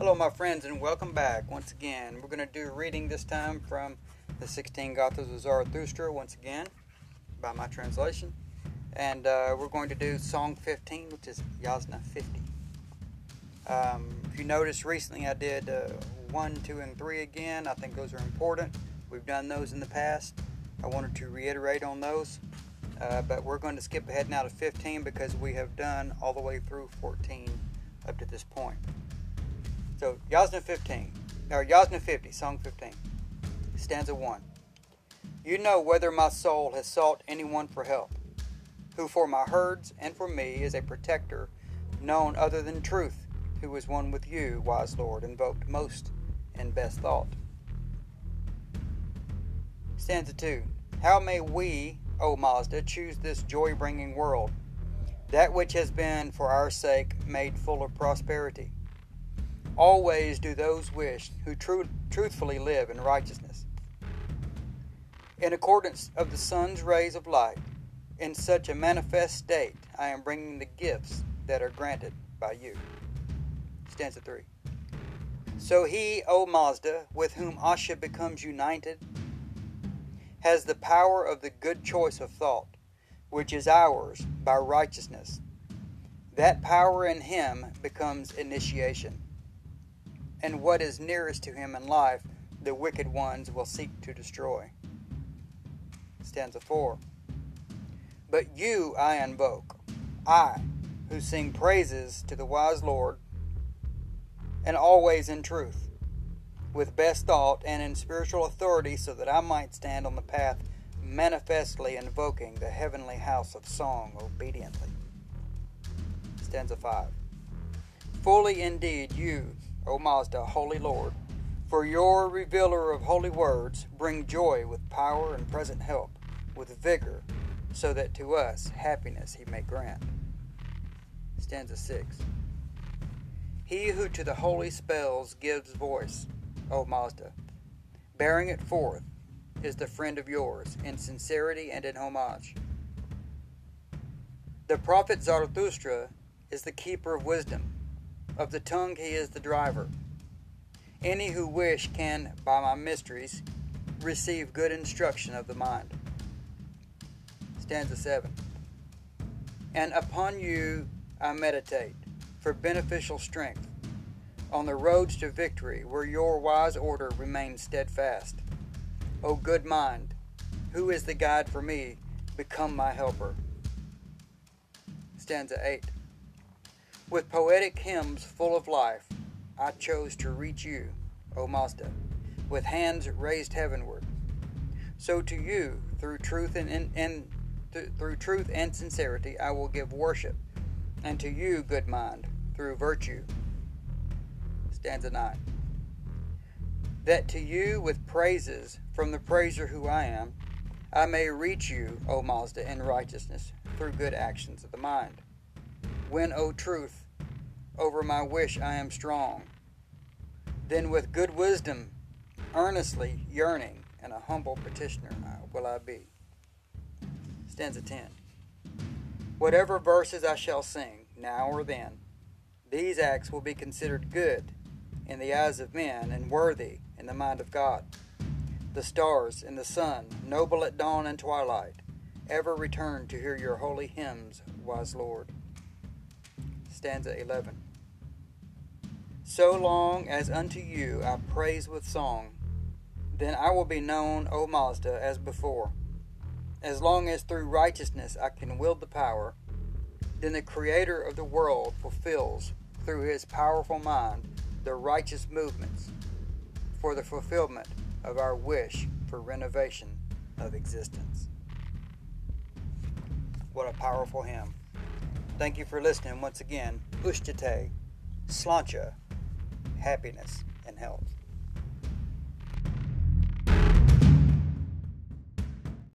Hello, my friends, and welcome back once again. We're going to do reading this time from the 16 Gathas of Zarathustra once again by my translation. And uh, we're going to do Song 15, which is Yasna 50. Um, if you notice recently, I did uh, 1, 2, and 3 again. I think those are important. We've done those in the past. I wanted to reiterate on those. Uh, but we're going to skip ahead now to 15 because we have done all the way through 14 up to this point. So Yasna 15, or Yasna 50, Song 15, stanza 1. You know whether my soul has sought anyone for help, who for my herds and for me is a protector, known other than truth, who is one with you, wise Lord, invoked most and best thought. Stanza 2. How may we, O Mazda, choose this joy bringing world, that which has been for our sake made full of prosperity? Always do those wish who tru- truthfully live in righteousness. In accordance of the sun's rays of light, in such a manifest state, I am bringing the gifts that are granted by you. Stanza 3. So he, O Mazda, with whom Asha becomes united, has the power of the good choice of thought, which is ours by righteousness. That power in him becomes initiation. And what is nearest to him in life, the wicked ones will seek to destroy. Stanza 4. But you I invoke, I, who sing praises to the wise Lord, and always in truth with best thought and in spiritual authority, so that I might stand on the path manifestly invoking the heavenly house of song obediently. Stanza 5. Fully indeed, you, O Mazda, Holy Lord, for your revealer of holy words, bring joy with power and present help, with vigor, so that to us happiness he may grant. Stanza 6. He who to the holy spells gives voice, O Mazda. Bearing it forth is the friend of yours in sincerity and in homage. The prophet Zarathustra is the keeper of wisdom. Of the tongue he is the driver. Any who wish can, by my mysteries, receive good instruction of the mind. Stanza 7. And upon you I meditate for beneficial strength on the roads to victory, where your wise order remains steadfast. O good mind, who is the guide for me? Become my helper. Stanza 8. With poetic hymns full of life, I chose to reach you, O Mazda, with hands raised heavenward. So to you, through truth and, and, and th- through truth and sincerity, I will give worship, and to you, good mind, through virtue stanza 9. That to you with praises from the praiser who I am, I may reach you, O Mazda, in righteousness through good actions of the mind. When, O truth, over my wish I am strong, then with good wisdom, earnestly yearning, and a humble petitioner will I be. Stanza 10. Whatever verses I shall sing, now or then, these acts will be considered good in the eyes of men and worthy in the mind of God. The stars and the sun, noble at dawn and twilight, ever return to hear your holy hymns, wise Lord. Stanza 11. So long as unto you I praise with song, then I will be known, O Mazda, as before. As long as through righteousness I can wield the power, then the Creator of the world fulfills, through his powerful mind, the righteous movements for the fulfillment of our wish for renovation of existence. What a powerful hymn. Thank you for listening once again. Ushtate, slancha, happiness and health.